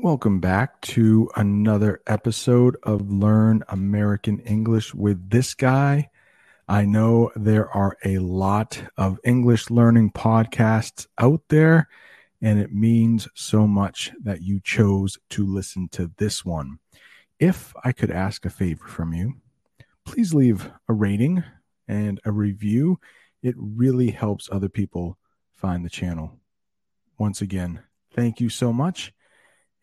Welcome back to another episode of Learn American English with this guy. I know there are a lot of English learning podcasts out there, and it means so much that you chose to listen to this one. If I could ask a favor from you, please leave a rating and a review. It really helps other people find the channel. Once again, thank you so much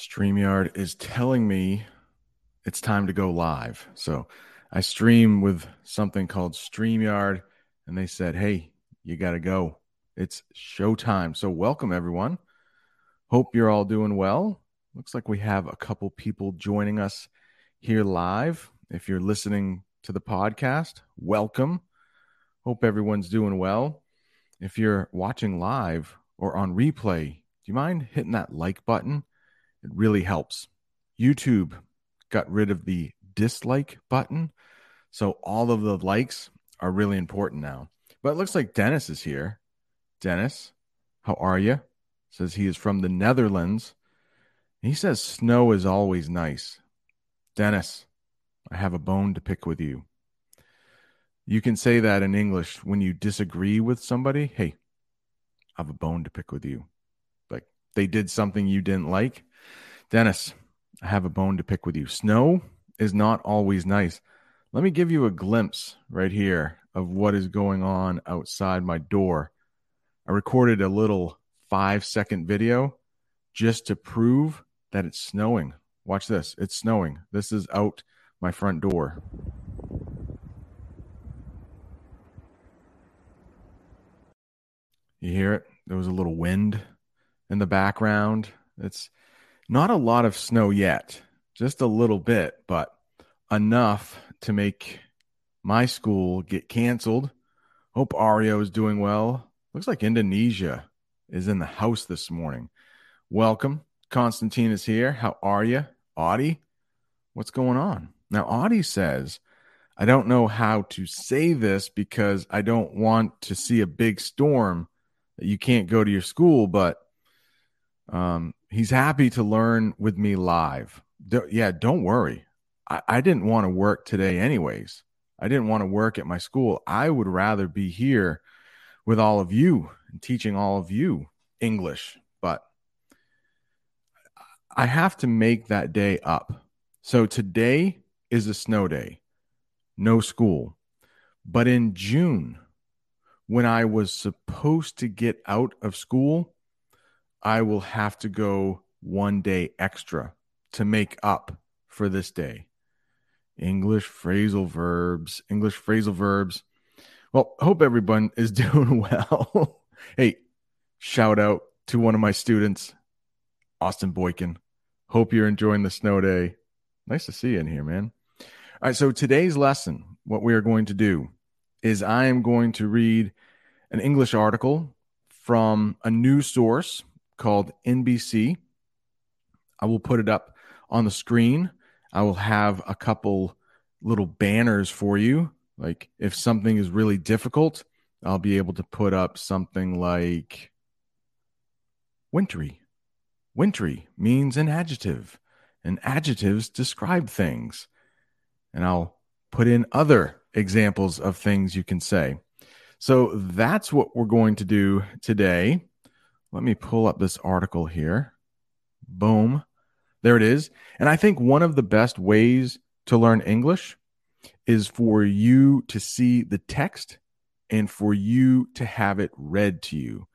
StreamYard is telling me it's time to go live. So I stream with something called StreamYard, and they said, hey, you got to go. It's showtime. So welcome, everyone. Hope you're all doing well. Looks like we have a couple people joining us here live. If you're listening to the podcast, welcome. Hope everyone's doing well. If you're watching live or on replay, do you mind hitting that like button? It really helps. YouTube got rid of the dislike button. So all of the likes are really important now. But it looks like Dennis is here. Dennis, how are you? Says he is from the Netherlands. He says snow is always nice. Dennis, I have a bone to pick with you. You can say that in English when you disagree with somebody. Hey, I have a bone to pick with you. Like they did something you didn't like. Dennis, I have a bone to pick with you. Snow is not always nice. Let me give you a glimpse right here of what is going on outside my door. I recorded a little five second video just to prove that it's snowing. Watch this. It's snowing. This is out my front door. You hear it? There was a little wind in the background. It's not a lot of snow yet, just a little bit, but enough to make my school get canceled. Hope Ario is doing well. Looks like Indonesia is in the house this morning. Welcome. Constantine is here. How are you? Audie? What's going on? Now, Audie says, I don't know how to say this because I don't want to see a big storm that you can't go to your school, but um, he's happy to learn with me live. D- yeah, don't worry. I-, I didn't want to work today, anyways. I didn't want to work at my school. I would rather be here with all of you and teaching all of you English, but I have to make that day up. So today is a snow day, no school. But in June, when I was supposed to get out of school, I will have to go one day extra to make up for this day. English phrasal verbs, English phrasal verbs. Well, hope everyone is doing well. hey, shout out to one of my students, Austin Boykin. Hope you're enjoying the snow day. Nice to see you in here, man. All right, so today's lesson, what we are going to do is I am going to read an English article from a news source called NBC. I will put it up on the screen. I will have a couple little banners for you. Like if something is really difficult, I'll be able to put up something like wintry. Wintry means an adjective, and adjectives describe things. And I'll put in other examples of things you can say. So that's what we're going to do today. Let me pull up this article here. Boom. There it is. And I think one of the best ways to learn English is for you to see the text and for you to have it read to you.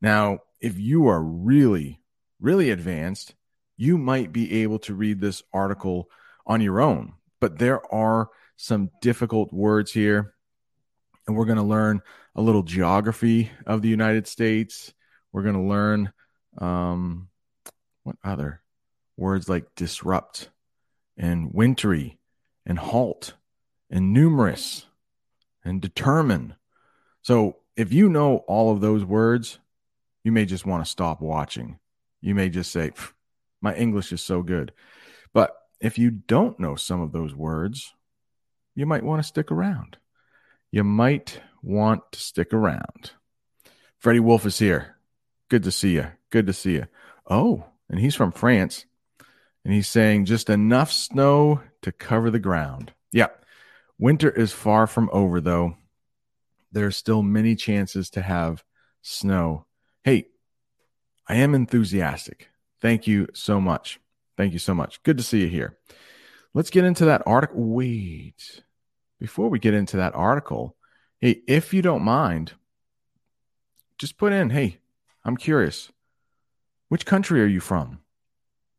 Now, if you are really, really advanced, you might be able to read this article on your own. But there are some difficult words here and we're going to learn a little geography of the United States. We're going to learn, um, what other words like disrupt and wintry and halt and numerous and determine. So if you know all of those words, you may just want to stop watching. You may just say, my English is so good. But if you don't know some of those words, you might want to stick around. You might want to stick around. Freddie Wolf is here. Good to see you. Good to see you. Oh, and he's from France. And he's saying just enough snow to cover the ground. Yeah. Winter is far from over, though. There's still many chances to have snow. Hey, I am enthusiastic. Thank you so much. Thank you so much. Good to see you here. Let's get into that article. Wait, before we get into that article, hey, if you don't mind, just put in, hey, I'm curious. Which country are you from?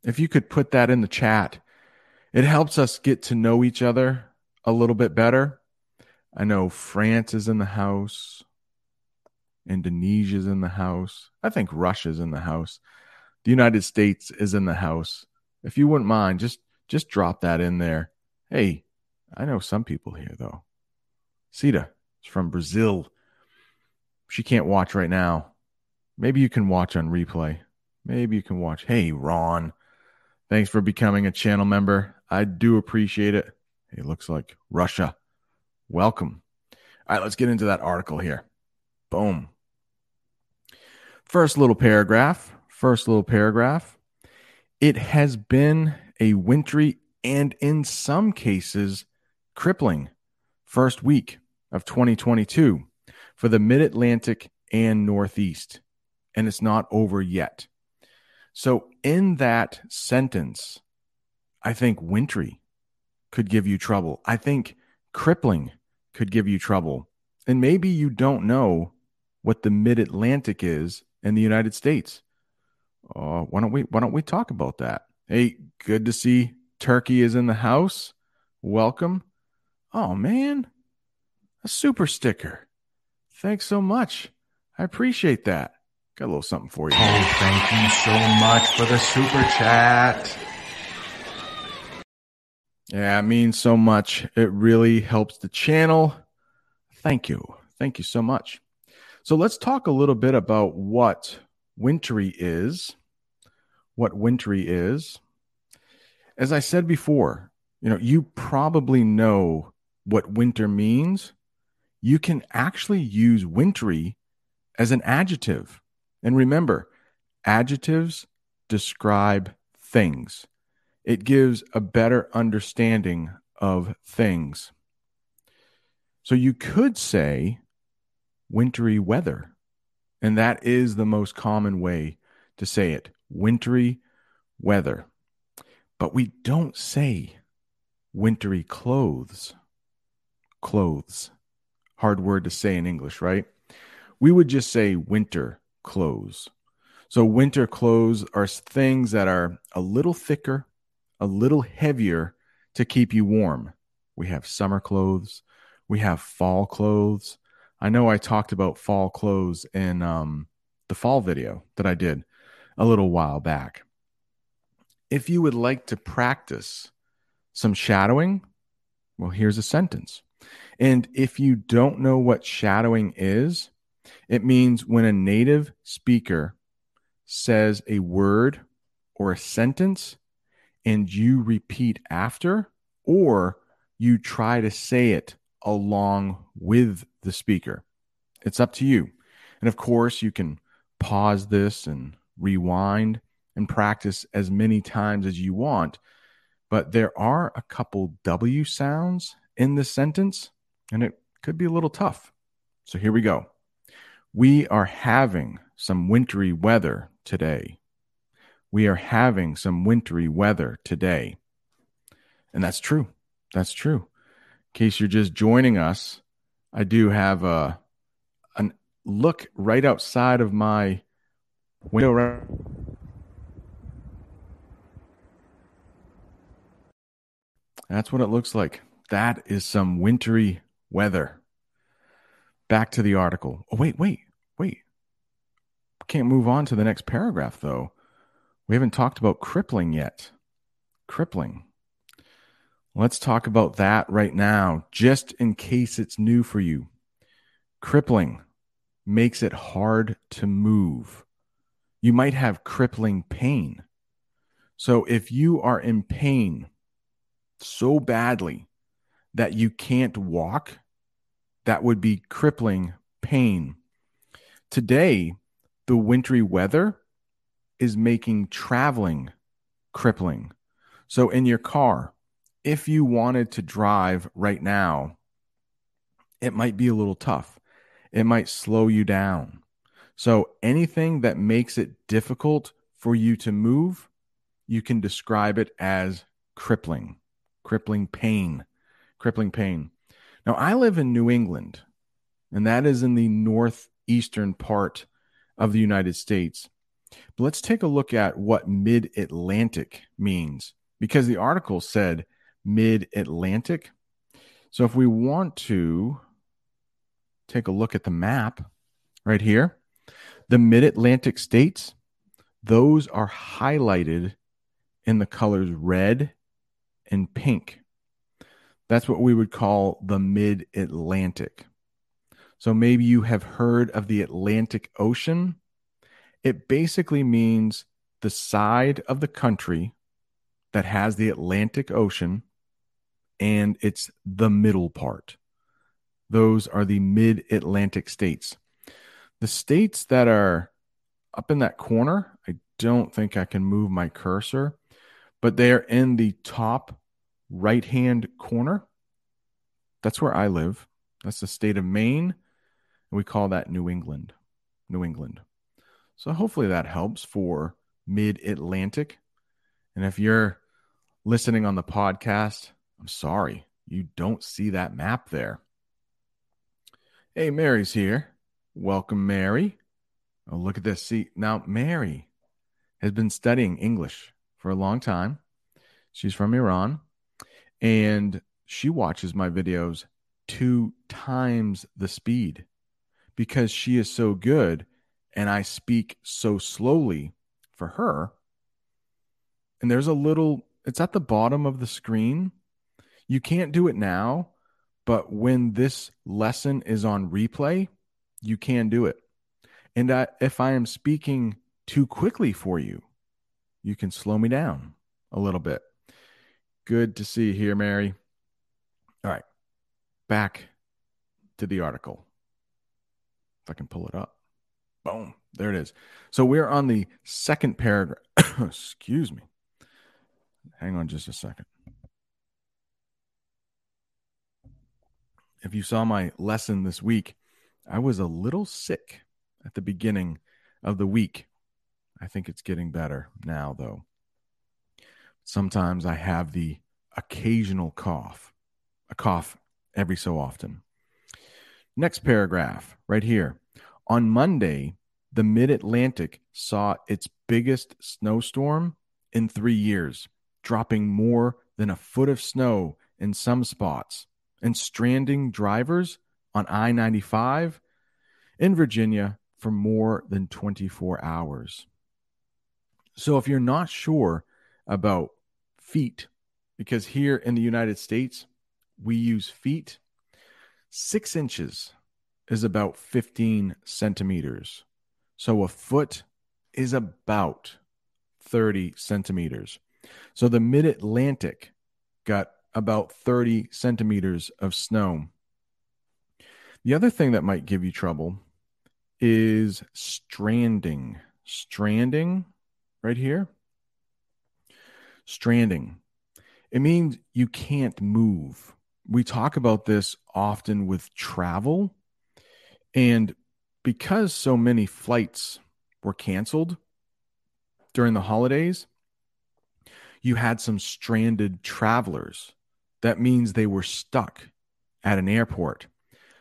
If you could put that in the chat, it helps us get to know each other a little bit better. I know France is in the house. Indonesia's in the house. I think Russia's in the house. The United States is in the house. If you wouldn't mind, just just drop that in there. Hey, I know some people here though. Sita is from Brazil. She can't watch right now. Maybe you can watch on replay. Maybe you can watch. Hey, Ron, thanks for becoming a channel member. I do appreciate it. It looks like Russia. Welcome. All right, let's get into that article here. Boom. First little paragraph. First little paragraph. It has been a wintry and in some cases crippling first week of 2022 for the mid Atlantic and Northeast. And it's not over yet. So, in that sentence, I think wintry could give you trouble. I think crippling could give you trouble. And maybe you don't know what the mid Atlantic is in the United States. Uh, why don't we why don't we talk about that? Hey, good to see Turkey is in the house. Welcome. Oh man, a super sticker. Thanks so much. I appreciate that. Got a little something for you. Oh, thank you so much for the super chat. Yeah, it means so much. It really helps the channel. Thank you. Thank you so much. So let's talk a little bit about what wintry is. What wintry is. As I said before, you know, you probably know what winter means. You can actually use wintry as an adjective. And remember, adjectives describe things, it gives a better understanding of things. So you could say wintry weather. And that is the most common way to say it wintry weather. But we don't say wintry clothes. Clothes. Hard word to say in English, right? We would just say winter clothes. So, winter clothes are things that are a little thicker, a little heavier to keep you warm. We have summer clothes, we have fall clothes, I know I talked about fall clothes in um, the fall video that I did a little while back. If you would like to practice some shadowing, well, here's a sentence. And if you don't know what shadowing is, it means when a native speaker says a word or a sentence and you repeat after, or you try to say it along with the speaker. It's up to you. And of course, you can pause this and rewind and practice as many times as you want. But there are a couple W sounds in this sentence, and it could be a little tough. So here we go. We are having some wintry weather today. We are having some wintry weather today. And that's true. That's true. In case you're just joining us, I do have a an look right outside of my window. That's what it looks like. That is some wintry weather. Back to the article. Oh, wait, wait, wait. Can't move on to the next paragraph, though. We haven't talked about crippling yet. Crippling. Let's talk about that right now, just in case it's new for you. Crippling makes it hard to move. You might have crippling pain. So if you are in pain so badly that you can't walk, that would be crippling pain. Today, the wintry weather is making traveling crippling. So in your car, if you wanted to drive right now, it might be a little tough. It might slow you down. So anything that makes it difficult for you to move, you can describe it as crippling, crippling pain, crippling pain. Now, I live in New England, and that is in the northeastern part of the United States. But let's take a look at what mid Atlantic means because the article said mid Atlantic. So if we want to take a look at the map right here, the mid Atlantic states, those are highlighted in the colors red and pink. That's what we would call the mid Atlantic. So maybe you have heard of the Atlantic Ocean. It basically means the side of the country that has the Atlantic Ocean and it's the middle part. Those are the mid Atlantic states. The states that are up in that corner, I don't think I can move my cursor, but they are in the top right hand corner. That's where I live. That's the state of Maine. And we call that New England. New England. So hopefully that helps for mid Atlantic. And if you're listening on the podcast, I'm sorry, you don't see that map there. Hey, Mary's here. Welcome, Mary. Oh, look at this. See, now Mary has been studying English for a long time. She's from Iran and she watches my videos two times the speed because she is so good and I speak so slowly for her. And there's a little, it's at the bottom of the screen you can't do it now, but when this lesson is on replay, you can do it. And I, if I am speaking too quickly for you, you can slow me down a little bit. Good to see you here, Mary. All right, back to the article. If I can pull it up. Boom, there it is. So we're on the second paragraph. Excuse me. Hang on just a second. if you saw my lesson this week, I was a little sick at the beginning of the week. I think it's getting better now, though. Sometimes I have the occasional cough, a cough every so often. Next paragraph, right here. On Monday, the mid Atlantic saw its biggest snowstorm in three years, dropping more than a foot of snow in some spots and stranding drivers on I 95 in Virginia for more than 24 hours. So, if you're not sure about feet, because here in the United States, we use feet, six inches is about 15 centimeters. So, a foot is about 30 centimeters. So, the mid Atlantic got about 30 centimeters of snow. The other thing that might give you trouble is stranding. Stranding, right here. Stranding. It means you can't move. We talk about this often with travel. And because so many flights were canceled during the holidays, you had some stranded travelers that means they were stuck at an airport.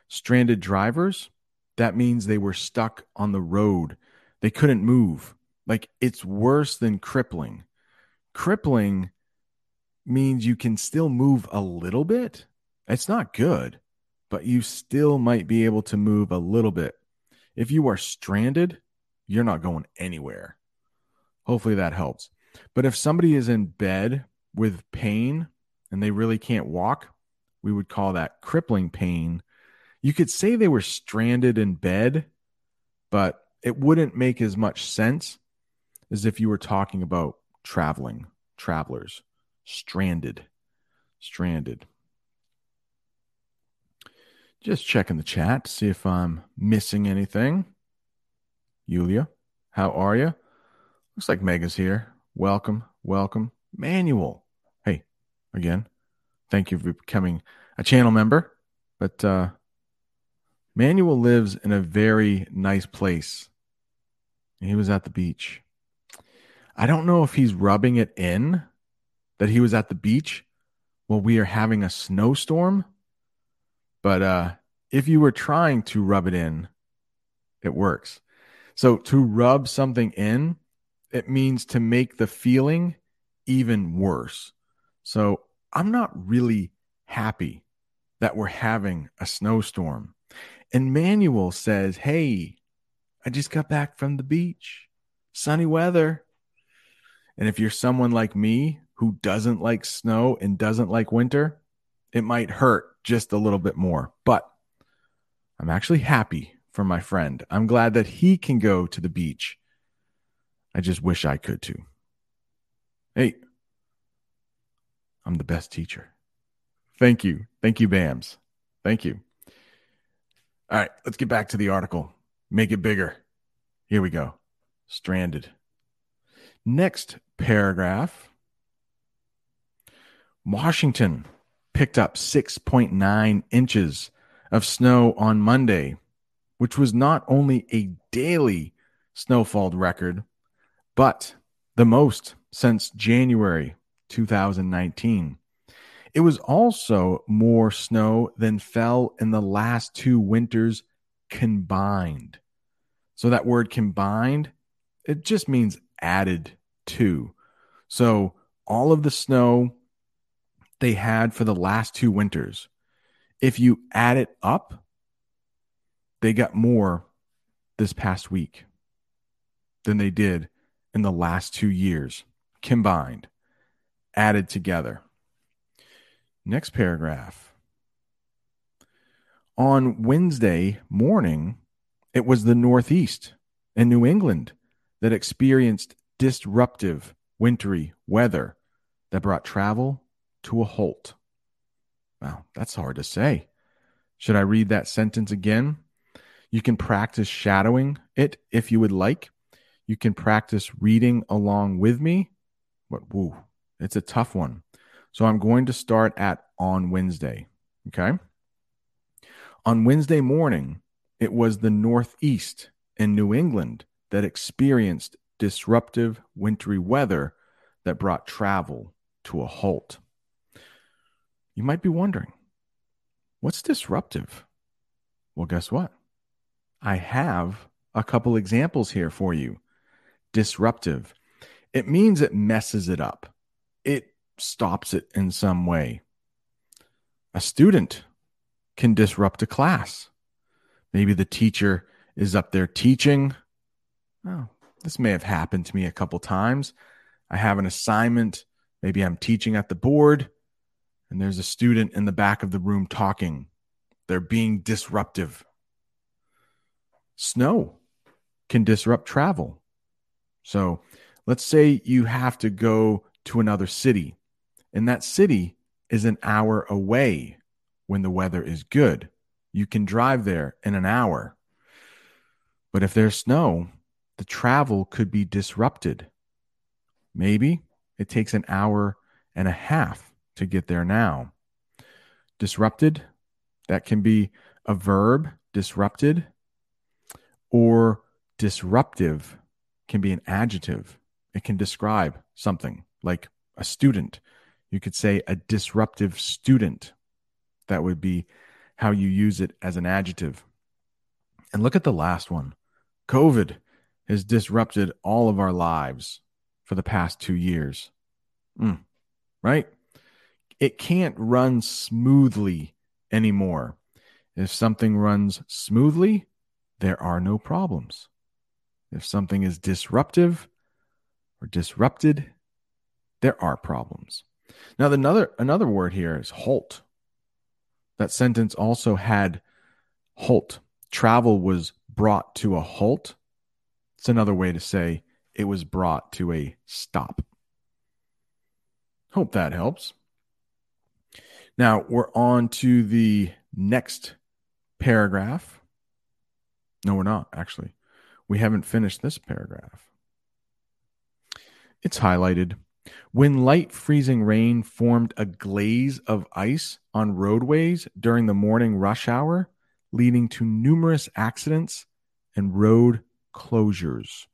Stranded drivers, that means they were stuck on the road. They couldn't move. Like it's worse than crippling. Crippling means you can still move a little bit. It's not good, but you still might be able to move a little bit. If you are stranded, you're not going anywhere. Hopefully that helps. But if somebody is in bed with pain and they really can't walk, we would call that crippling pain. You could say they were stranded in bed, but it wouldn't make as much sense as if you were talking about traveling, travelers, stranded, stranded. Just checking the chat to see if I'm missing anything. Yulia, how are you? Looks like Mega's here. Welcome, welcome. Manuel. Hey, again, thank you for becoming a channel member. But uh, Manuel lives in a very nice place. He was at the beach. I don't know if he's rubbing it in that he was at the beach while we are having a snowstorm. But uh, if you were trying to rub it in, it works. So to rub something in, it means to make the feeling even worse. So I'm not really happy that we're having a snowstorm. And Manuel says, Hey, I just got back from the beach, sunny weather. And if you're someone like me who doesn't like snow and doesn't like winter, it might hurt just a little bit more. But I'm actually happy for my friend. I'm glad that he can go to the beach. I just wish I could too. Hey, I'm the best teacher. Thank you. Thank you, BAMS. Thank you. All right, let's get back to the article. Make it bigger. Here we go. Stranded. Next paragraph Washington picked up 6.9 inches of snow on Monday, which was not only a daily snowfall record, but the most since January 2019. It was also more snow than fell in the last two winters combined. So that word combined, it just means added to. So all of the snow they had for the last two winters, if you add it up, they got more this past week than they did in the last two years combined, added together. Next paragraph. On Wednesday morning, it was the Northeast and New England that experienced disruptive wintry weather that brought travel to a halt. Wow, that's hard to say. Should I read that sentence again? You can practice shadowing it if you would like. You can practice reading along with me. But woo, it's a tough one. So I'm going to start at on Wednesday. Okay. On Wednesday morning, it was the Northeast in New England that experienced disruptive wintry weather that brought travel to a halt. You might be wondering, what's disruptive? Well, guess what? I have a couple examples here for you. Disruptive. It means it messes it up. It stops it in some way. A student can disrupt a class. Maybe the teacher is up there teaching. Oh, this may have happened to me a couple times. I have an assignment. Maybe I'm teaching at the board, and there's a student in the back of the room talking. They're being disruptive. Snow can disrupt travel. So let's say you have to go to another city and that city is an hour away when the weather is good. You can drive there in an hour. But if there's snow, the travel could be disrupted. Maybe it takes an hour and a half to get there now. Disrupted, that can be a verb, disrupted, or disruptive can be an adjective. It can describe something like a student you could say a disruptive student. That would be how you use it as an adjective. And look at the last one COVID has disrupted all of our lives for the past two years. Mm, right? It can't run smoothly anymore. If something runs smoothly, there are no problems. If something is disruptive, or disrupted, there are problems. Now, another another word here is halt. That sentence also had halt. Travel was brought to a halt. It's another way to say it was brought to a stop. Hope that helps. Now we're on to the next paragraph. No, we're not, actually. We haven't finished this paragraph. It's highlighted. When light freezing rain formed a glaze of ice on roadways during the morning rush hour, leading to numerous accidents and road closures.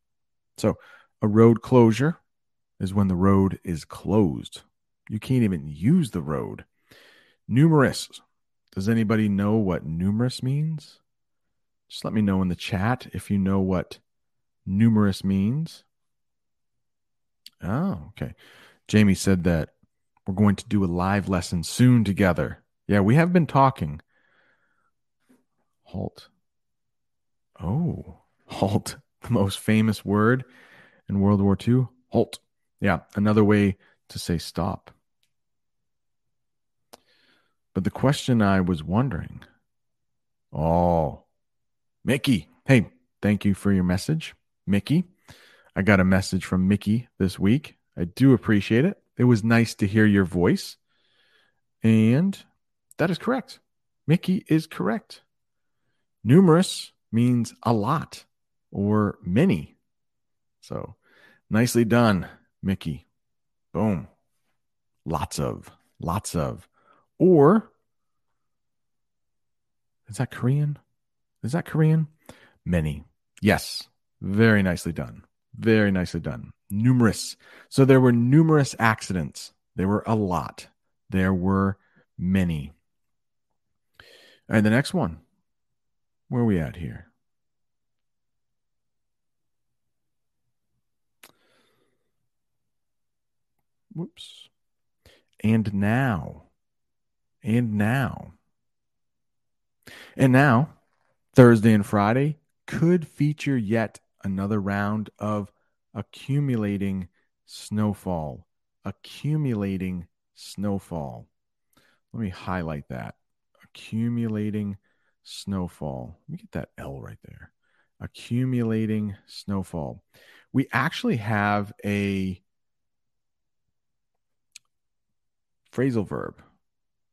So, a road closure is when the road is closed. You can't even use the road. Numerous. Does anybody know what numerous means? Just let me know in the chat if you know what numerous means. Oh, okay. Jamie said that we're going to do a live lesson soon together. Yeah, we have been talking. Halt. Oh, halt. The most famous word in World War II. Halt. Yeah, another way to say stop. But the question I was wondering oh, Mickey. Hey, thank you for your message, Mickey. I got a message from Mickey this week. I do appreciate it. It was nice to hear your voice. And that is correct. Mickey is correct. Numerous means a lot or many. So nicely done, Mickey. Boom. Lots of, lots of. Or is that Korean? Is that Korean? Many. Yes. Very nicely done. Very nicely done. Numerous. So there were numerous accidents. There were a lot. There were many. And the next one. Where are we at here? Whoops. And now. And now. And now, Thursday and Friday could feature yet another round of accumulating snowfall. Accumulating snowfall. Let me highlight that. Accumulating snowfall. Let me get that L right there. Accumulating snowfall. We actually have a phrasal verb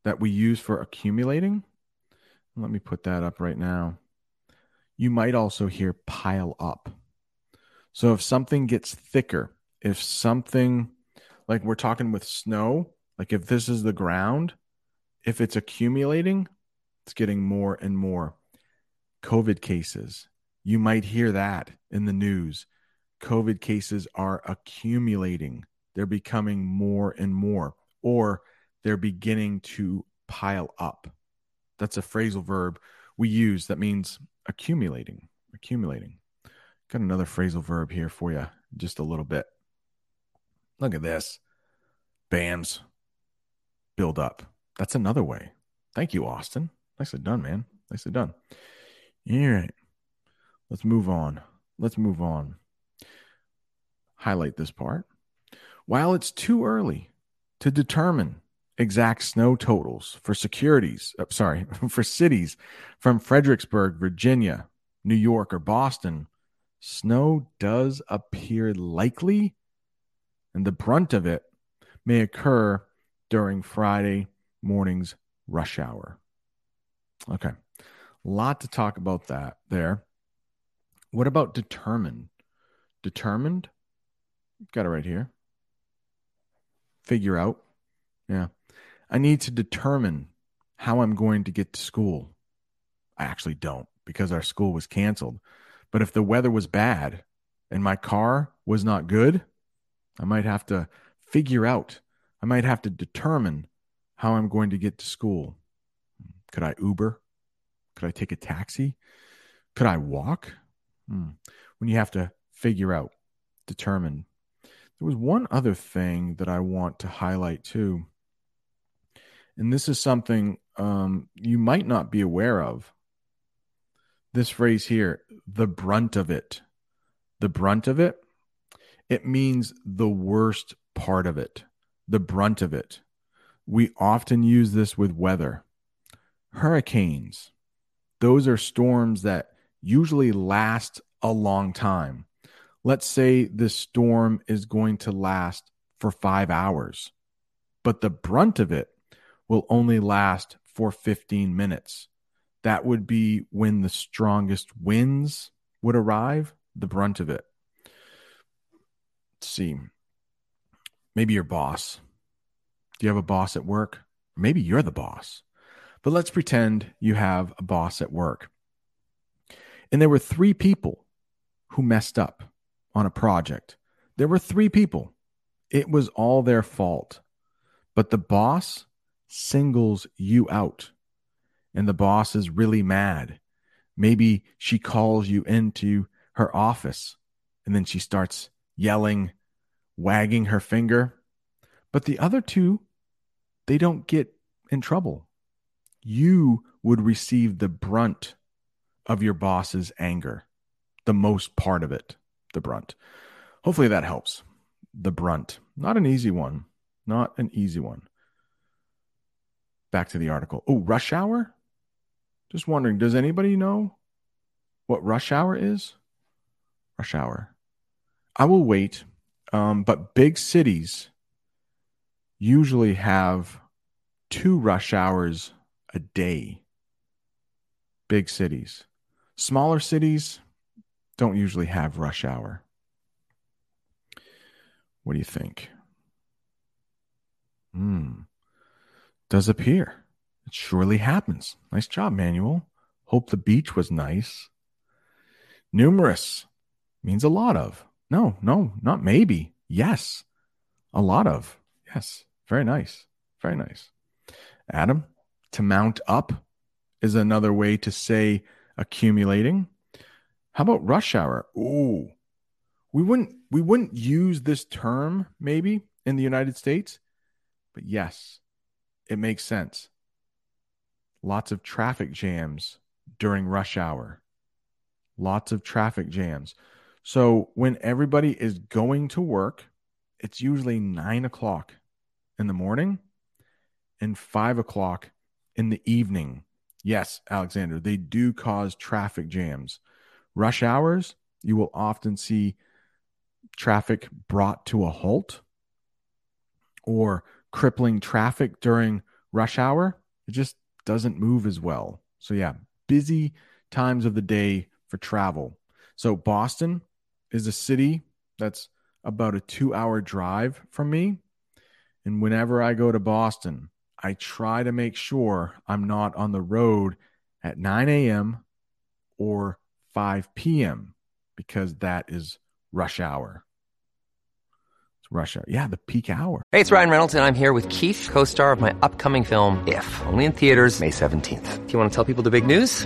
that we use for accumulating. Let me put that up right now. You might also hear pile up. So if something gets thicker, if something like we're talking with snow, like if this is the ground, if it's accumulating, it's getting more and more. COVID cases, you might hear that in the news. COVID cases are accumulating, they're becoming more and more. Or they're beginning to pile up. That's a phrasal verb we use that means accumulating, accumulating. Got another phrasal verb here for you, just a little bit. Look at this. BAMs build up. That's another way. Thank you, Austin. Nicely done, man. Nicely done. All right. Let's move on. Let's move on. Highlight this part. While it's too early to determine exact snow totals for securities, uh, sorry, for cities from Fredericksburg, Virginia, New York, or Boston, snow does appear likely, and the brunt of it may occur during Friday morning's rush hour. Okay. A lot to talk about that there. What about determined? Determined? Got it right here. Figure out. Yeah. I need to determine how I'm going to get to school. I actually don't because our school was canceled. But if the weather was bad and my car was not good, I might have to figure out, I might have to determine how I'm going to get to school. Could I Uber? Could I take a taxi? Could I walk? Hmm. When you have to figure out, determine. There was one other thing that I want to highlight too and this is something um, you might not be aware of. This phrase here, the brunt of it, the brunt of it, it means the worst part of it, the brunt of it. We often use this with weather. Hurricanes, those are storms that usually last a long time. Let's say this storm is going to last for five hours, but the brunt of it will only last for 15 minutes. That would be when the strongest winds would arrive, the brunt of it. Let's see. Maybe your boss. Do you have a boss at work? Maybe you're the boss. But let's pretend you have a boss at work. And there were three people who messed up on a project. There were three people. It was all their fault. But the boss singles you out. And the boss is really mad. Maybe she calls you into her office and then she starts yelling, wagging her finger. But the other two, they don't get in trouble. You would receive the brunt of your boss's anger, the most part of it, the brunt. Hopefully that helps. The brunt. Not an easy one. Not an easy one. Back to the article. Oh, rush hour? Just wondering, does anybody know what rush hour is? Rush hour. I will wait. Um, but big cities usually have two rush hours a day. Big cities. Smaller cities don't usually have rush hour. What do you think? Hmm. Does appear. It surely happens. Nice job, Manuel. Hope the beach was nice. Numerous means a lot of. No, no, not maybe. Yes. A lot of. Yes. Very nice. Very nice. Adam, to mount up is another way to say accumulating. How about rush hour? Ooh. We wouldn't we wouldn't use this term maybe in the United States, but yes, it makes sense. Lots of traffic jams during rush hour. Lots of traffic jams. So when everybody is going to work, it's usually nine o'clock in the morning and five o'clock in the evening. Yes, Alexander, they do cause traffic jams. Rush hours, you will often see traffic brought to a halt or crippling traffic during rush hour. It just doesn't move as well. So, yeah, busy times of the day for travel. So, Boston is a city that's about a two hour drive from me. And whenever I go to Boston, I try to make sure I'm not on the road at 9 a.m. or 5 p.m. because that is rush hour. Rush hour. Yeah, the peak hour. Hey, it's Ryan Reynolds, and I'm here with Keith, co star of my upcoming film, If, only in theaters, May 17th. Do you want to tell people the big news?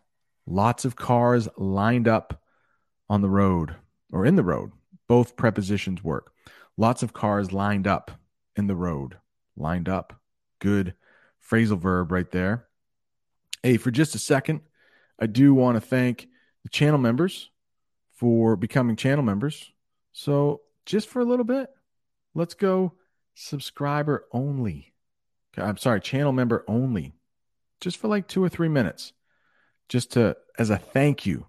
Lots of cars lined up on the road or in the road. Both prepositions work. Lots of cars lined up in the road. Lined up. Good phrasal verb right there. Hey, for just a second, I do want to thank the channel members for becoming channel members. So, just for a little bit, let's go subscriber only. I'm sorry, channel member only. Just for like two or three minutes just to as a thank you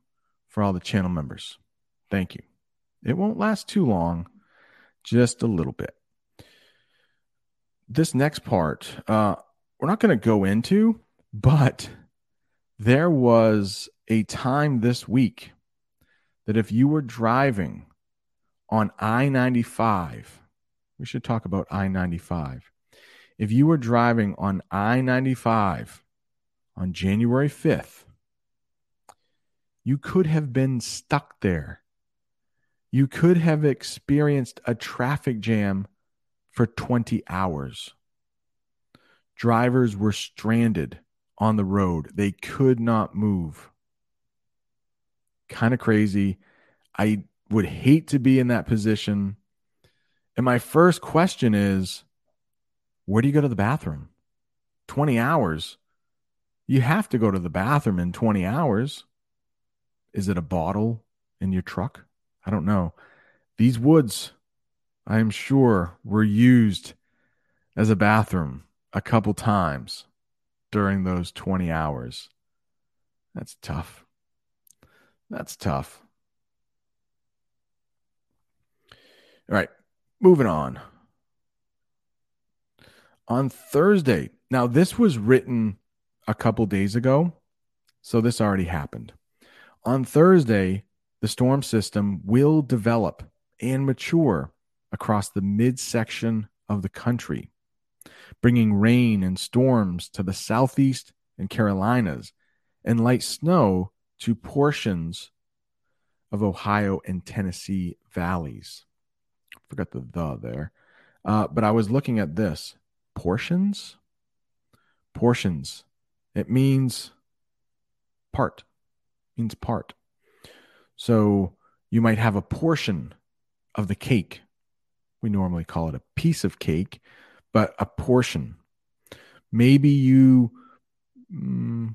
for all the channel members. Thank you. It won't last too long, just a little bit. This next part, uh, we're not going to go into, but there was a time this week that if you were driving on I 95, we should talk about I 95. If you were driving on I 95 on January 5th, you could have been stuck there. you could have experienced a traffic jam for 20 hours. Drivers were stranded on the road, they could not move. Kind of crazy. I would hate to be in that position. And my first question is where do you go to the bathroom? 20 hours. You have to go to the bathroom in 20 hours. Is it a bottle in your truck? I don't know. These woods, I am sure, were used as a bathroom a couple times during those 20 hours. That's tough. That's tough. All right, moving on. On Thursday, now this was written a couple days ago, so this already happened. On Thursday, the storm system will develop and mature across the midsection of the country, bringing rain and storms to the southeast and Carolinas and light snow to portions of Ohio and Tennessee valleys. Forgot the the there. Uh, but I was looking at this portions. Portions. It means part means part. So you might have a portion of the cake. We normally call it a piece of cake, but a portion. Maybe you mm,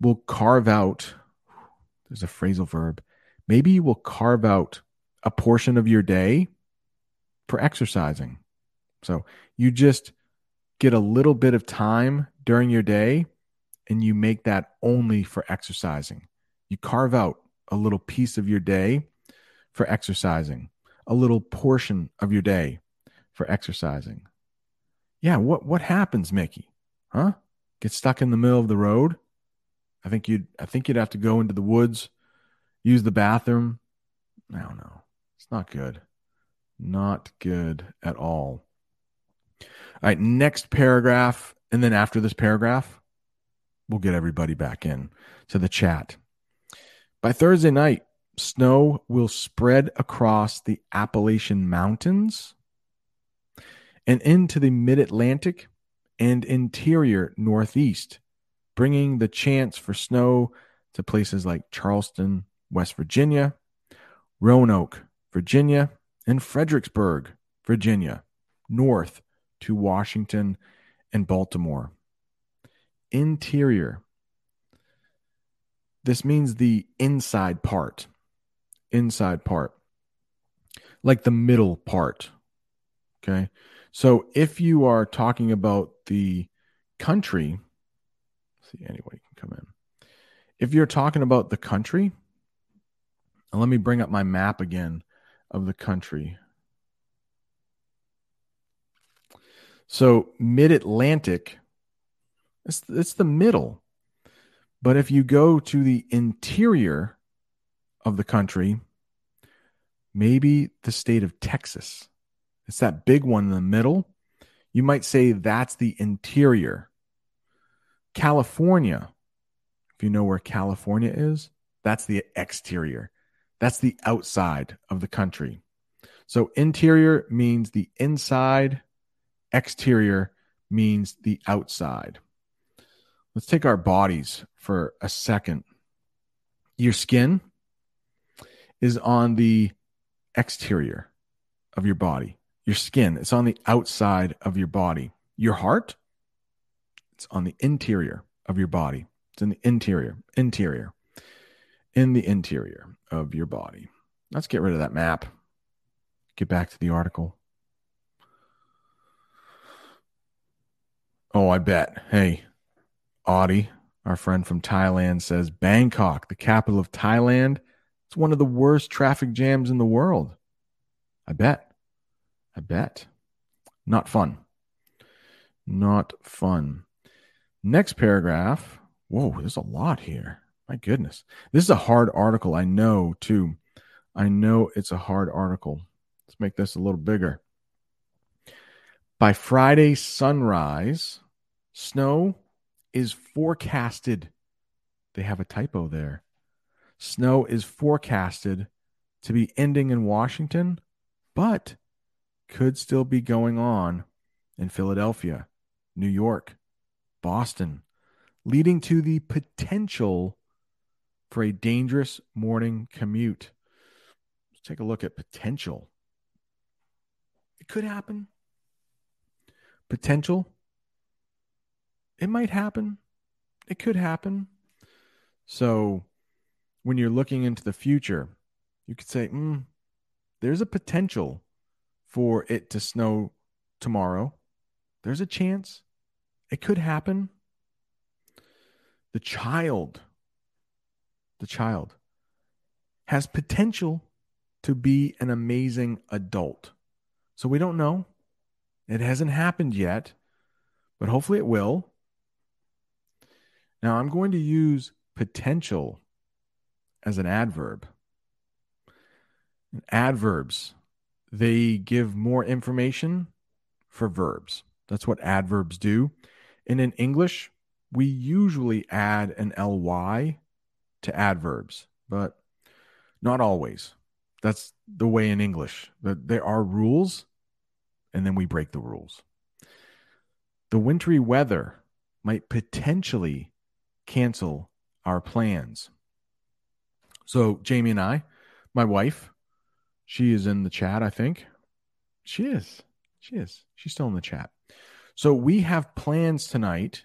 will carve out, there's a phrasal verb. Maybe you will carve out a portion of your day for exercising. So you just get a little bit of time during your day and you make that only for exercising. You carve out a little piece of your day for exercising, a little portion of your day for exercising. Yeah, what what happens, Mickey? Huh? Get stuck in the middle of the road? I think you'd I think you'd have to go into the woods, use the bathroom. I don't know. It's not good. Not good at all. All right, next paragraph. And then after this paragraph, we'll get everybody back in to the chat. By Thursday night, snow will spread across the Appalachian Mountains and into the mid Atlantic and interior Northeast, bringing the chance for snow to places like Charleston, West Virginia, Roanoke, Virginia, and Fredericksburg, Virginia, north to Washington and Baltimore. Interior this means the inside part, inside part, like the middle part. Okay. So if you are talking about the country, see, anybody can come in. If you're talking about the country, let me bring up my map again of the country. So mid Atlantic, it's, it's the middle. But if you go to the interior of the country, maybe the state of Texas, it's that big one in the middle. You might say that's the interior. California, if you know where California is, that's the exterior. That's the outside of the country. So interior means the inside, exterior means the outside. Let's take our bodies for a second. Your skin is on the exterior of your body. Your skin, it's on the outside of your body. Your heart, it's on the interior of your body. It's in the interior, interior, in the interior of your body. Let's get rid of that map. Get back to the article. Oh, I bet. Hey, Audie, our friend from Thailand says Bangkok, the capital of Thailand, it's one of the worst traffic jams in the world. I bet. I bet. Not fun. Not fun. Next paragraph. Whoa, there's a lot here. My goodness. This is a hard article. I know, too. I know it's a hard article. Let's make this a little bigger. By Friday sunrise, snow is forecasted. They have a typo there. Snow is forecasted to be ending in Washington, but could still be going on in Philadelphia, New York, Boston, leading to the potential for a dangerous morning commute. Let's take a look at potential. It could happen. Potential. It might happen. It could happen. So when you're looking into the future, you could say, mm, there's a potential for it to snow tomorrow. There's a chance. It could happen. The child, the child has potential to be an amazing adult. So we don't know. It hasn't happened yet, but hopefully it will. Now I'm going to use potential as an adverb. Adverbs, they give more information for verbs. That's what adverbs do. And in English, we usually add an ly to adverbs, but not always. That's the way in English. There are rules, and then we break the rules. The wintry weather might potentially cancel our plans. So, Jamie and I, my wife, she is in the chat, I think. She is. She is. She's still in the chat. So, we have plans tonight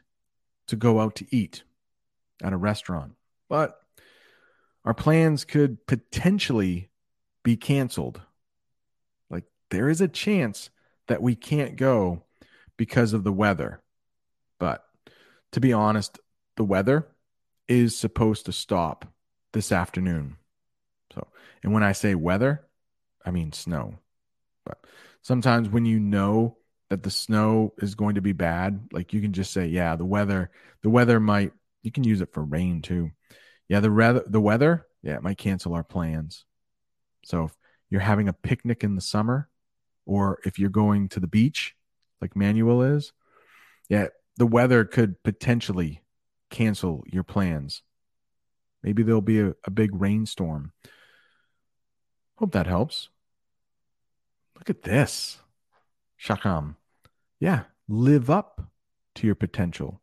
to go out to eat at a restaurant, but our plans could potentially be canceled. Like, there is a chance that we can't go because of the weather. But to be honest, the weather is supposed to stop this afternoon. So, and when I say weather, I mean snow. But sometimes when you know that the snow is going to be bad, like you can just say, yeah, the weather, the weather might, you can use it for rain too. Yeah, the weather, the weather, yeah, it might cancel our plans. So if you're having a picnic in the summer, or if you're going to the beach, like Manuel is, yeah, the weather could potentially cancel your plans. Maybe there'll be a, a big rainstorm. Hope that helps. Look at this. Shakam. Yeah, live up to your potential.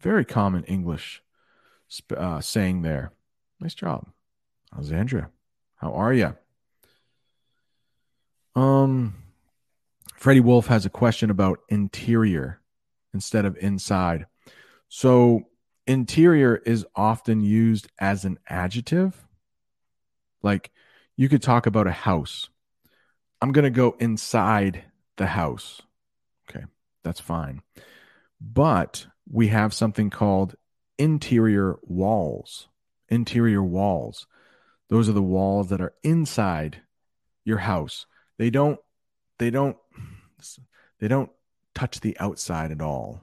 Very common English uh, saying there. Nice job. Alexandria, how are you? Um, Freddie Wolf has a question about interior instead of inside. So interior is often used as an adjective. Like you could talk about a house. I'm going to go inside the house. Okay, that's fine. But we have something called interior walls. Interior walls. Those are the walls that are inside your house. They don't they don't they don't touch the outside at all.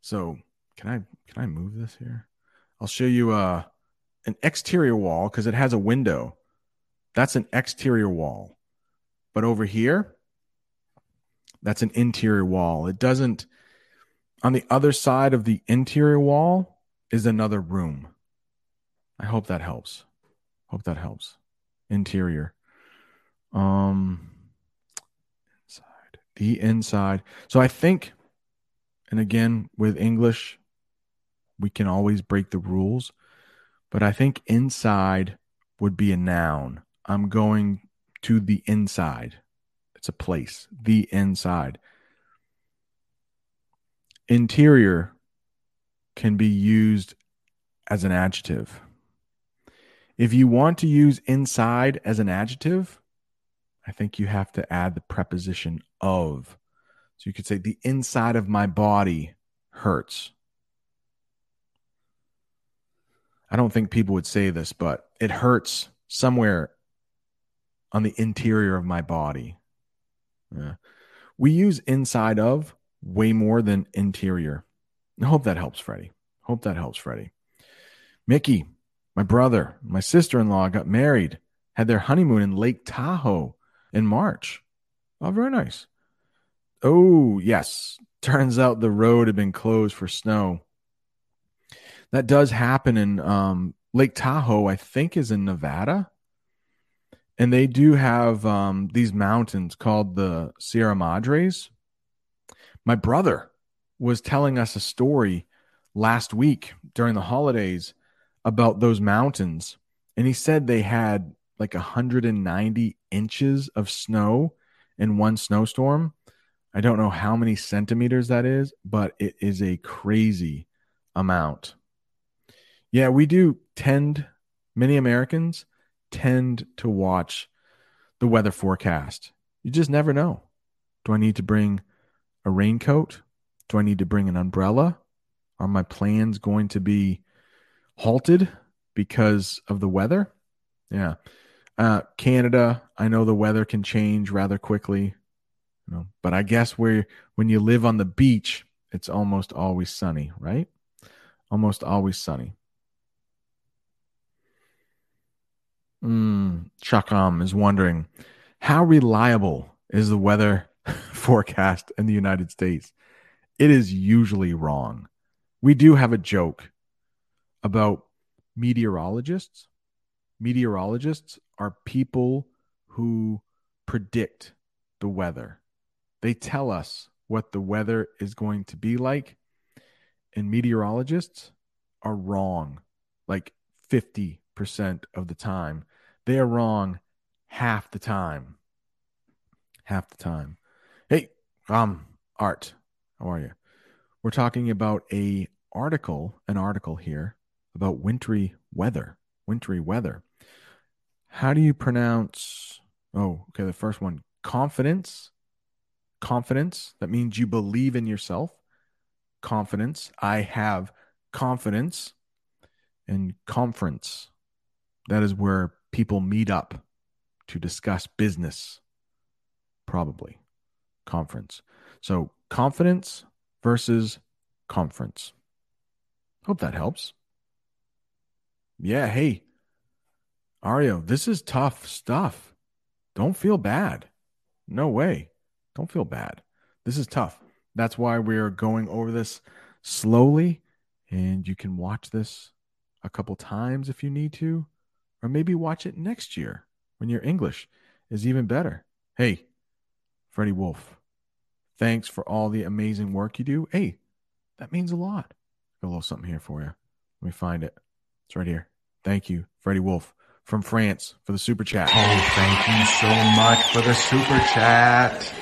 So can I can I move this here? I'll show you uh, an exterior wall because it has a window. That's an exterior wall. But over here, that's an interior wall. It doesn't on the other side of the interior wall is another room. I hope that helps. Hope that helps. Interior. Um inside. The inside. So I think and again with English we can always break the rules. But I think inside would be a noun. I'm going to the inside. It's a place, the inside. Interior can be used as an adjective. If you want to use inside as an adjective, I think you have to add the preposition of. So you could say, the inside of my body hurts. I don't think people would say this, but it hurts somewhere on the interior of my body. Yeah. We use inside of way more than interior. I hope that helps, Freddie. Hope that helps, Freddie. Mickey, my brother, my sister in law got married, had their honeymoon in Lake Tahoe in March. Oh, very nice. Oh, yes. Turns out the road had been closed for snow that does happen in um, Lake Tahoe, I think, is in Nevada. and they do have um, these mountains called the Sierra Madres. My brother was telling us a story last week during the holidays about those mountains, and he said they had like 190 inches of snow in one snowstorm. I don't know how many centimeters that is, but it is a crazy amount. Yeah, we do tend, many Americans tend to watch the weather forecast. You just never know. Do I need to bring a raincoat? Do I need to bring an umbrella? Are my plans going to be halted because of the weather? Yeah. Uh, Canada, I know the weather can change rather quickly, you know, but I guess where when you live on the beach, it's almost always sunny, right? Almost always sunny. Mm, Chakam is wondering how reliable is the weather forecast in the United States? It is usually wrong. We do have a joke about meteorologists. Meteorologists are people who predict the weather. They tell us what the weather is going to be like. And meteorologists are wrong like 50% of the time. They are wrong half the time. Half the time. Hey, um, Art, how are you? We're talking about a article, an article here about wintry weather. Wintry weather. How do you pronounce? Oh, okay. The first one, confidence. Confidence. That means you believe in yourself. Confidence. I have confidence. And conference. That is where people meet up to discuss business. Probably. Conference. So confidence versus conference. Hope that helps. Yeah. Hey, Ario, this is tough stuff. Don't feel bad. No way. Don't feel bad. This is tough. That's why we're going over this slowly. And you can watch this a couple times if you need to, or maybe watch it next year when your English is even better. Hey, Freddie Wolf, thanks for all the amazing work you do. Hey, that means a lot. Got a little something here for you. Let me find it. It's right here. Thank you, Freddie Wolf from France for the super chat. Oh, thank you so much for the super chat.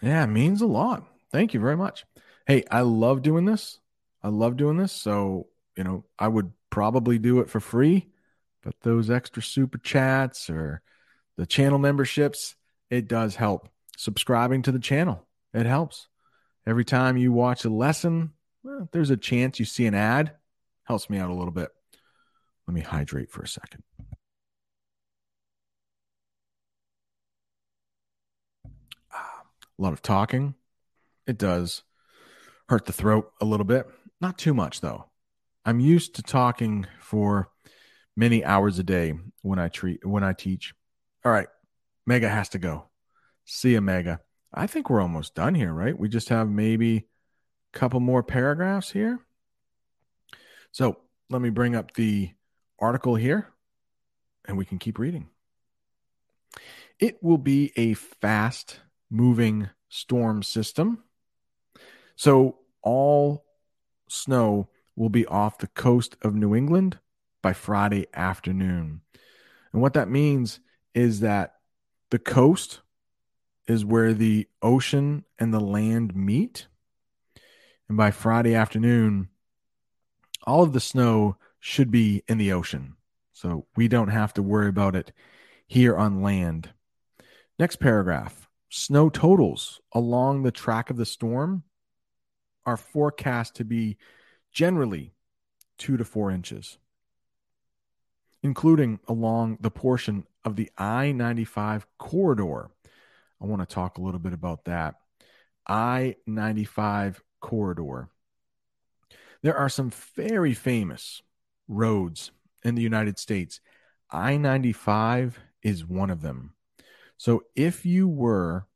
Yeah, it means a lot. Thank you very much. Hey, I love doing this. I love doing this. So, you know, I would probably do it for free, but those extra super chats or the channel memberships, it does help. Subscribing to the channel, it helps. Every time you watch a lesson, well, there's a chance you see an ad, helps me out a little bit. Let me hydrate for a second. Ah, a lot of talking. It does hurt the throat a little bit. Not too much, though. I'm used to talking for many hours a day when I treat when I teach. All right, Mega has to go. See you, Mega. I think we're almost done here, right? We just have maybe a couple more paragraphs here. So let me bring up the article here and we can keep reading. It will be a fast moving storm system. So all snow will be off the coast of New England by Friday afternoon. And what that means is that the coast is where the ocean and the land meet. And by Friday afternoon, all of the snow should be in the ocean. So we don't have to worry about it here on land. Next paragraph snow totals along the track of the storm are forecast to be generally two to four inches, including along the portion of the I 95 corridor. I want to talk a little bit about that. I 95 corridor. There are some very famous roads in the United States. I 95 is one of them. So if you were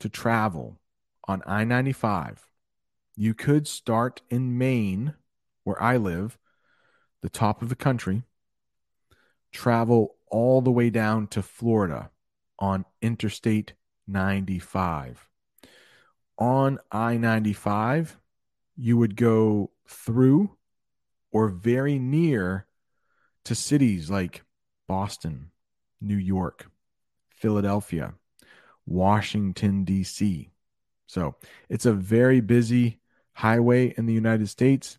to travel on I 95, you could start in Maine, where I live, the top of the country, travel all the way down to Florida on Interstate 95. On I 95, you would go through or very near to cities like Boston, New York, Philadelphia, Washington, D.C. So it's a very busy highway in the United States.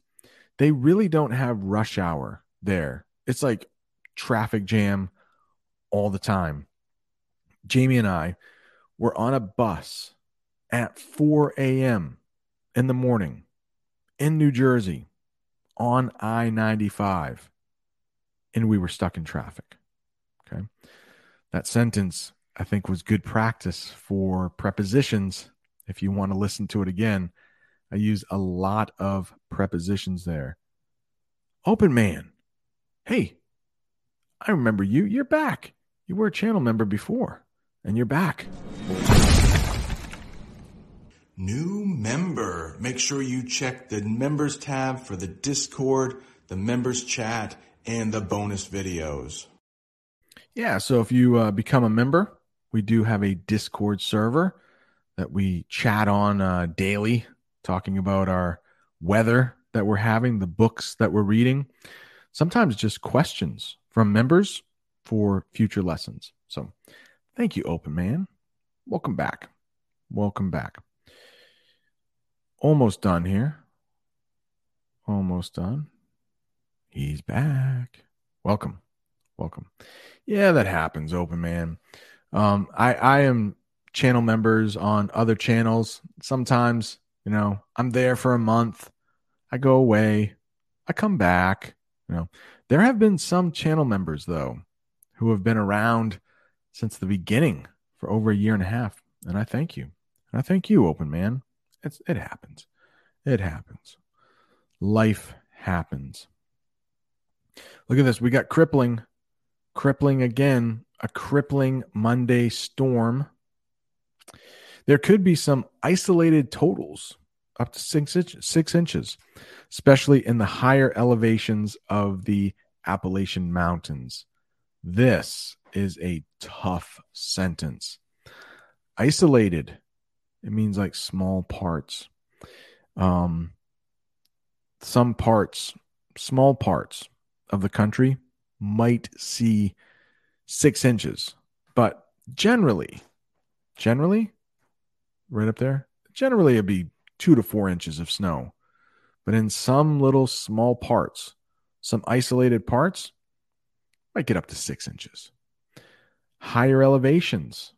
They really don't have rush hour there. It's like traffic jam all the time. Jamie and I were on a bus at 4 a.m. in the morning in New Jersey on I 95, and we were stuck in traffic. Okay. That sentence, I think, was good practice for prepositions. If you want to listen to it again, I use a lot of prepositions there. Open man. Hey, I remember you. You're back. You were a channel member before, and you're back. New member. Make sure you check the members tab for the Discord, the members chat, and the bonus videos. Yeah, so if you uh, become a member, we do have a Discord server that we chat on uh, daily, talking about our weather that we're having, the books that we're reading, sometimes just questions from members for future lessons. So thank you, Open Man. Welcome back. Welcome back. Almost done here. Almost done. He's back. Welcome. Welcome. Yeah, that happens, Open Man. Um, I, I am channel members on other channels. Sometimes, you know, I'm there for a month. I go away. I come back. You know, there have been some channel members, though, who have been around since the beginning for over a year and a half. And I thank you. And I thank you, Open Man. It's, it happens. It happens. Life happens. Look at this. We got crippling, crippling again, a crippling Monday storm. There could be some isolated totals up to six, inch, six inches, especially in the higher elevations of the Appalachian Mountains. This is a tough sentence. Isolated, it means like small parts. Um, some parts, small parts of the country might see six inches, but generally, generally, right up there, generally it'd be two to four inches of snow. But in some little small parts, some isolated parts, might get up to six inches. Higher elevations.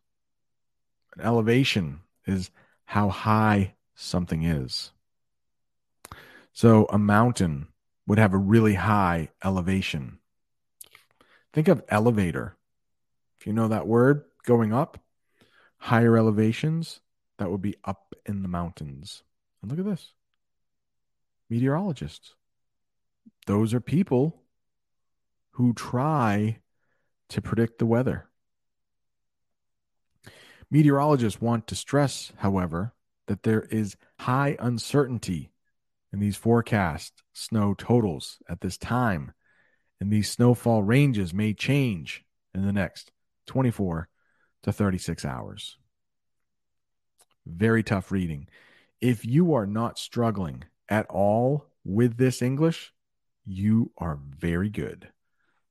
An elevation is how high something is. So a mountain would have a really high elevation. Think of elevator. If you know that word, going up, higher elevations, that would be up in the mountains. And look at this meteorologists. Those are people who try to predict the weather. Meteorologists want to stress, however, that there is high uncertainty in these forecast snow totals at this time, and these snowfall ranges may change in the next 24 to 36 hours. Very tough reading. If you are not struggling at all with this English, you are very good.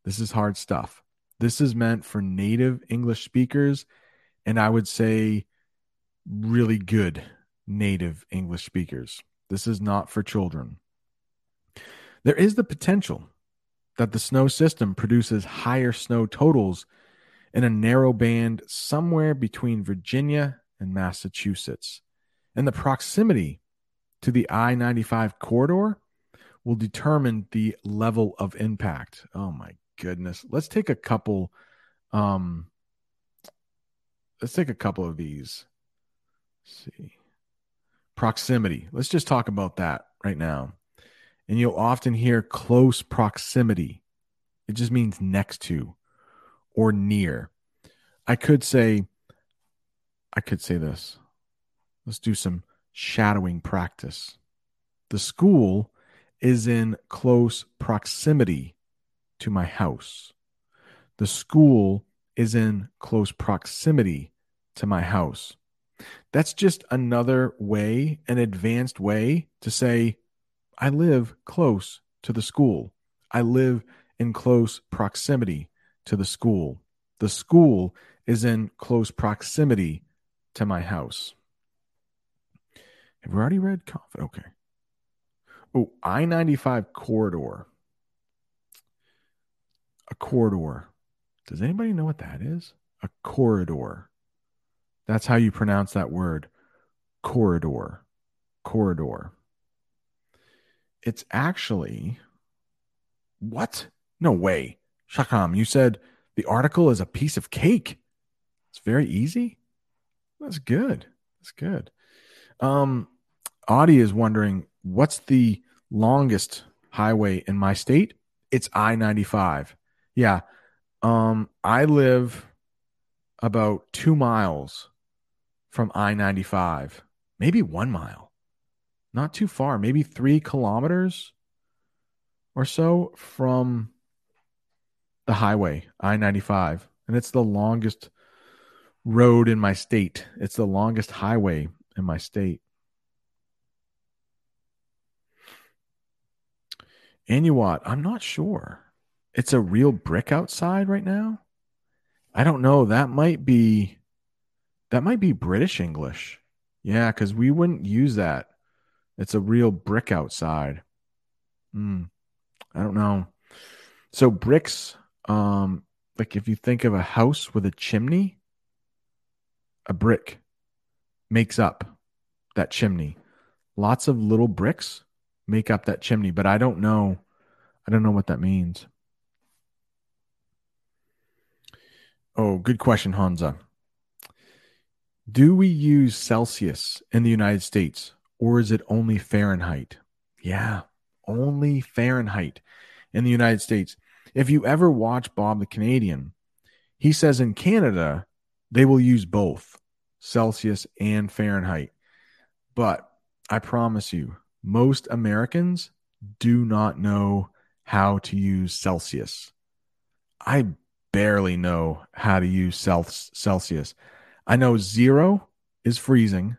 This is hard stuff. This is meant for native English speakers, and I would say really good native English speakers. This is not for children. There is the potential that the snow system produces higher snow totals in a narrow band somewhere between Virginia and Massachusetts. And the proximity to the I 95 corridor will determine the level of impact. Oh my goodness. Let's take a couple um let's take a couple of these. Let's see. Proximity. Let's just talk about that right now. And you'll often hear close proximity. It just means next to or near. I could say I could say this. Let's do some shadowing practice. The school is in close proximity to my house. The school is in close proximity to my house. That's just another way, an advanced way to say, I live close to the school. I live in close proximity to the school. The school is in close proximity to my house. Have we already read confident? Okay. Oh, I 95 corridor. A corridor. Does anybody know what that is? A corridor. That's how you pronounce that word. Corridor. Corridor. It's actually what? No way. Shakam, you said the article is a piece of cake. It's very easy. That's good. That's good. Um, Audie is wondering what's the longest highway in my state? It's I 95. Yeah. Um, I live about two miles from I 95, maybe one mile, not too far, maybe three kilometers or so from the highway, I 95. And it's the longest road in my state. It's the longest highway in my state. Anuwat, I'm not sure. It's a real brick outside right now. I don't know. That might be that might be British English. Yeah, because we wouldn't use that. It's a real brick outside. Hmm. I don't know. So bricks, um, like if you think of a house with a chimney, a brick makes up that chimney. Lots of little bricks make up that chimney, but I don't know. I don't know what that means. Oh, good question, Hansa. Do we use Celsius in the United States or is it only Fahrenheit? Yeah, only Fahrenheit in the United States. If you ever watch Bob the Canadian, he says in Canada, they will use both Celsius and Fahrenheit. But I promise you, most Americans do not know how to use Celsius. I barely know how to use Celsius. I know zero is freezing.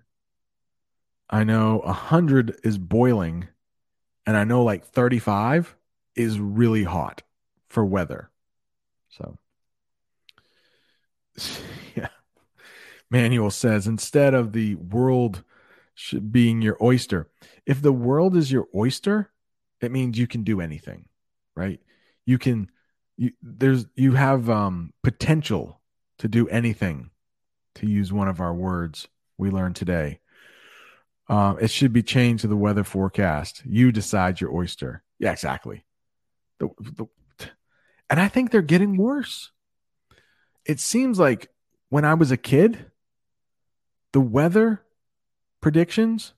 I know 100 is boiling. And I know like 35 is really hot for weather. So, yeah. Manuel says instead of the world being your oyster, if the world is your oyster, it means you can do anything, right? You can, you, there's, you have um, potential to do anything to use one of our words we learned today. Uh, it should be changed to the weather forecast. You decide your oyster. Yeah, exactly. The, the, and I think they're getting worse. It seems like when I was a kid, the weather predictions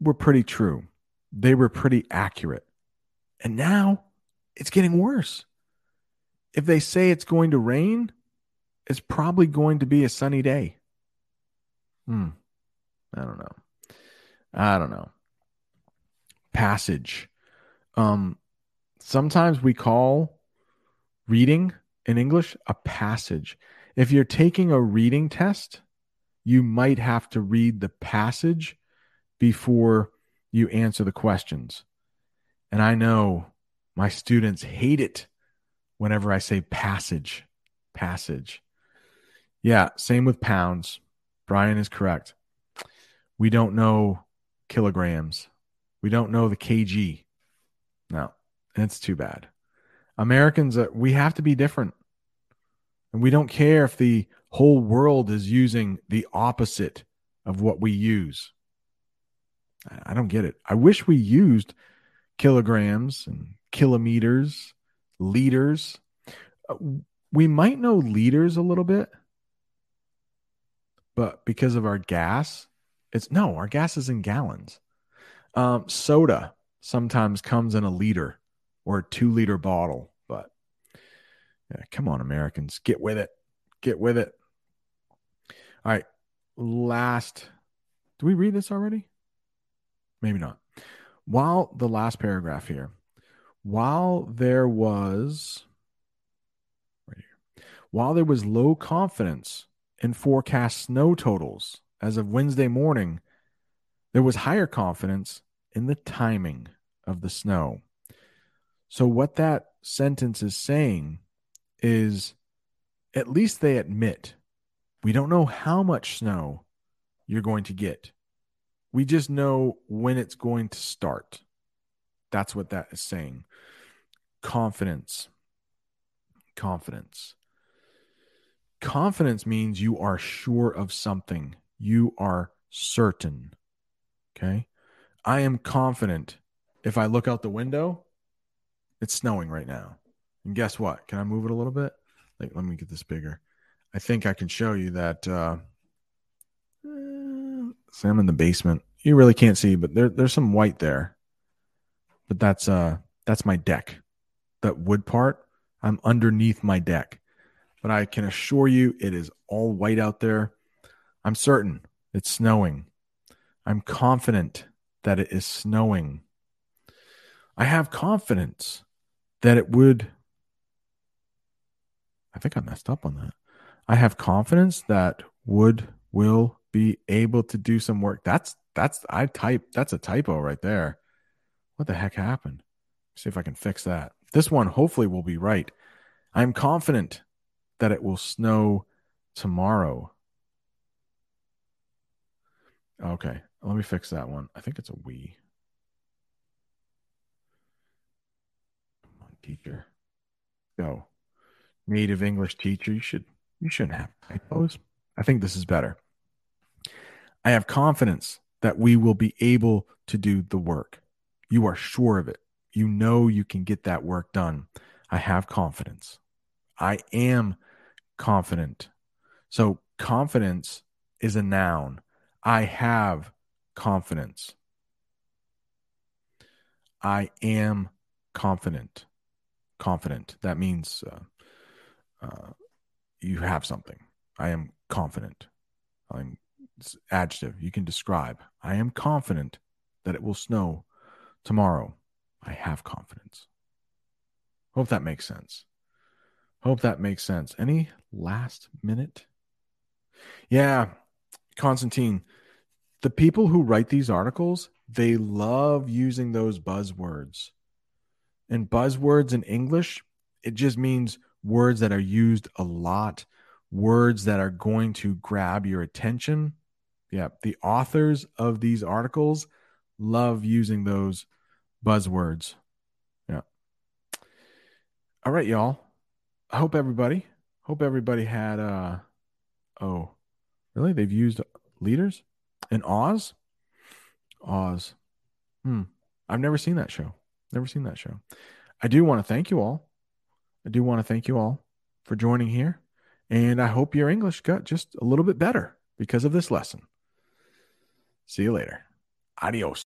were pretty true. They were pretty accurate. And now it's getting worse. If they say it's going to rain, it's probably going to be a sunny day. Hmm. I don't know. I don't know. Passage. Um, sometimes we call reading in English a passage. If you're taking a reading test, you might have to read the passage before you answer the questions. And I know my students hate it whenever I say passage, passage. Yeah, same with pounds. Brian is correct. We don't know kilograms. We don't know the kg. No, it's too bad. Americans, uh, we have to be different. And we don't care if the whole world is using the opposite of what we use. I don't get it. I wish we used kilograms and kilometers, liters. Uh, we might know liters a little bit but because of our gas, it's no, our gas is in gallons. Um, soda sometimes comes in a liter or a two liter bottle, but yeah, come on, Americans, get with it, get with it. All right, last. Do we read this already? Maybe not. While the last paragraph here, while there was right here, While there was low confidence in forecast snow totals as of Wednesday morning, there was higher confidence in the timing of the snow. So, what that sentence is saying is at least they admit we don't know how much snow you're going to get. We just know when it's going to start. That's what that is saying. Confidence. Confidence. Confidence means you are sure of something, you are certain. Okay. I am confident if I look out the window, it's snowing right now. And guess what? Can I move it a little bit? Like, let me get this bigger. I think I can show you that. Uh, I'm in the basement. You really can't see, but there, there's some white there. But that's uh, that's my deck. That wood part. I'm underneath my deck, but I can assure you it is all white out there. I'm certain it's snowing. I'm confident that it is snowing. I have confidence that it would. I think I messed up on that. I have confidence that would will be able to do some work. That's that's I type that's a typo right there. What the heck happened? See if I can fix that. This one hopefully will be right. I'm confident that it will snow tomorrow. Okay, let me fix that one. I think it's a we. Come on, teacher. Go. Native English teacher. You should you shouldn't have typos. I think this is better. I have confidence that we will be able to do the work. You are sure of it. You know you can get that work done. I have confidence. I am confident. So, confidence is a noun. I have confidence. I am confident. Confident. That means uh, uh, you have something. I am confident. I'm adjective. You can describe. I am confident that it will snow tomorrow. I have confidence. Hope that makes sense. Hope that makes sense. Any last minute? Yeah, Constantine, the people who write these articles, they love using those buzzwords. And buzzwords in English, it just means words that are used a lot, words that are going to grab your attention. Yeah, the authors of these articles love using those buzzwords. Yeah. All right, y'all. I hope everybody, hope everybody had uh oh, really? They've used leaders in Oz? Oz. Hmm. I've never seen that show. Never seen that show. I do want to thank you all I do want to thank you all for joining here. And I hope your English got just a little bit better because of this lesson. See you later. Adios.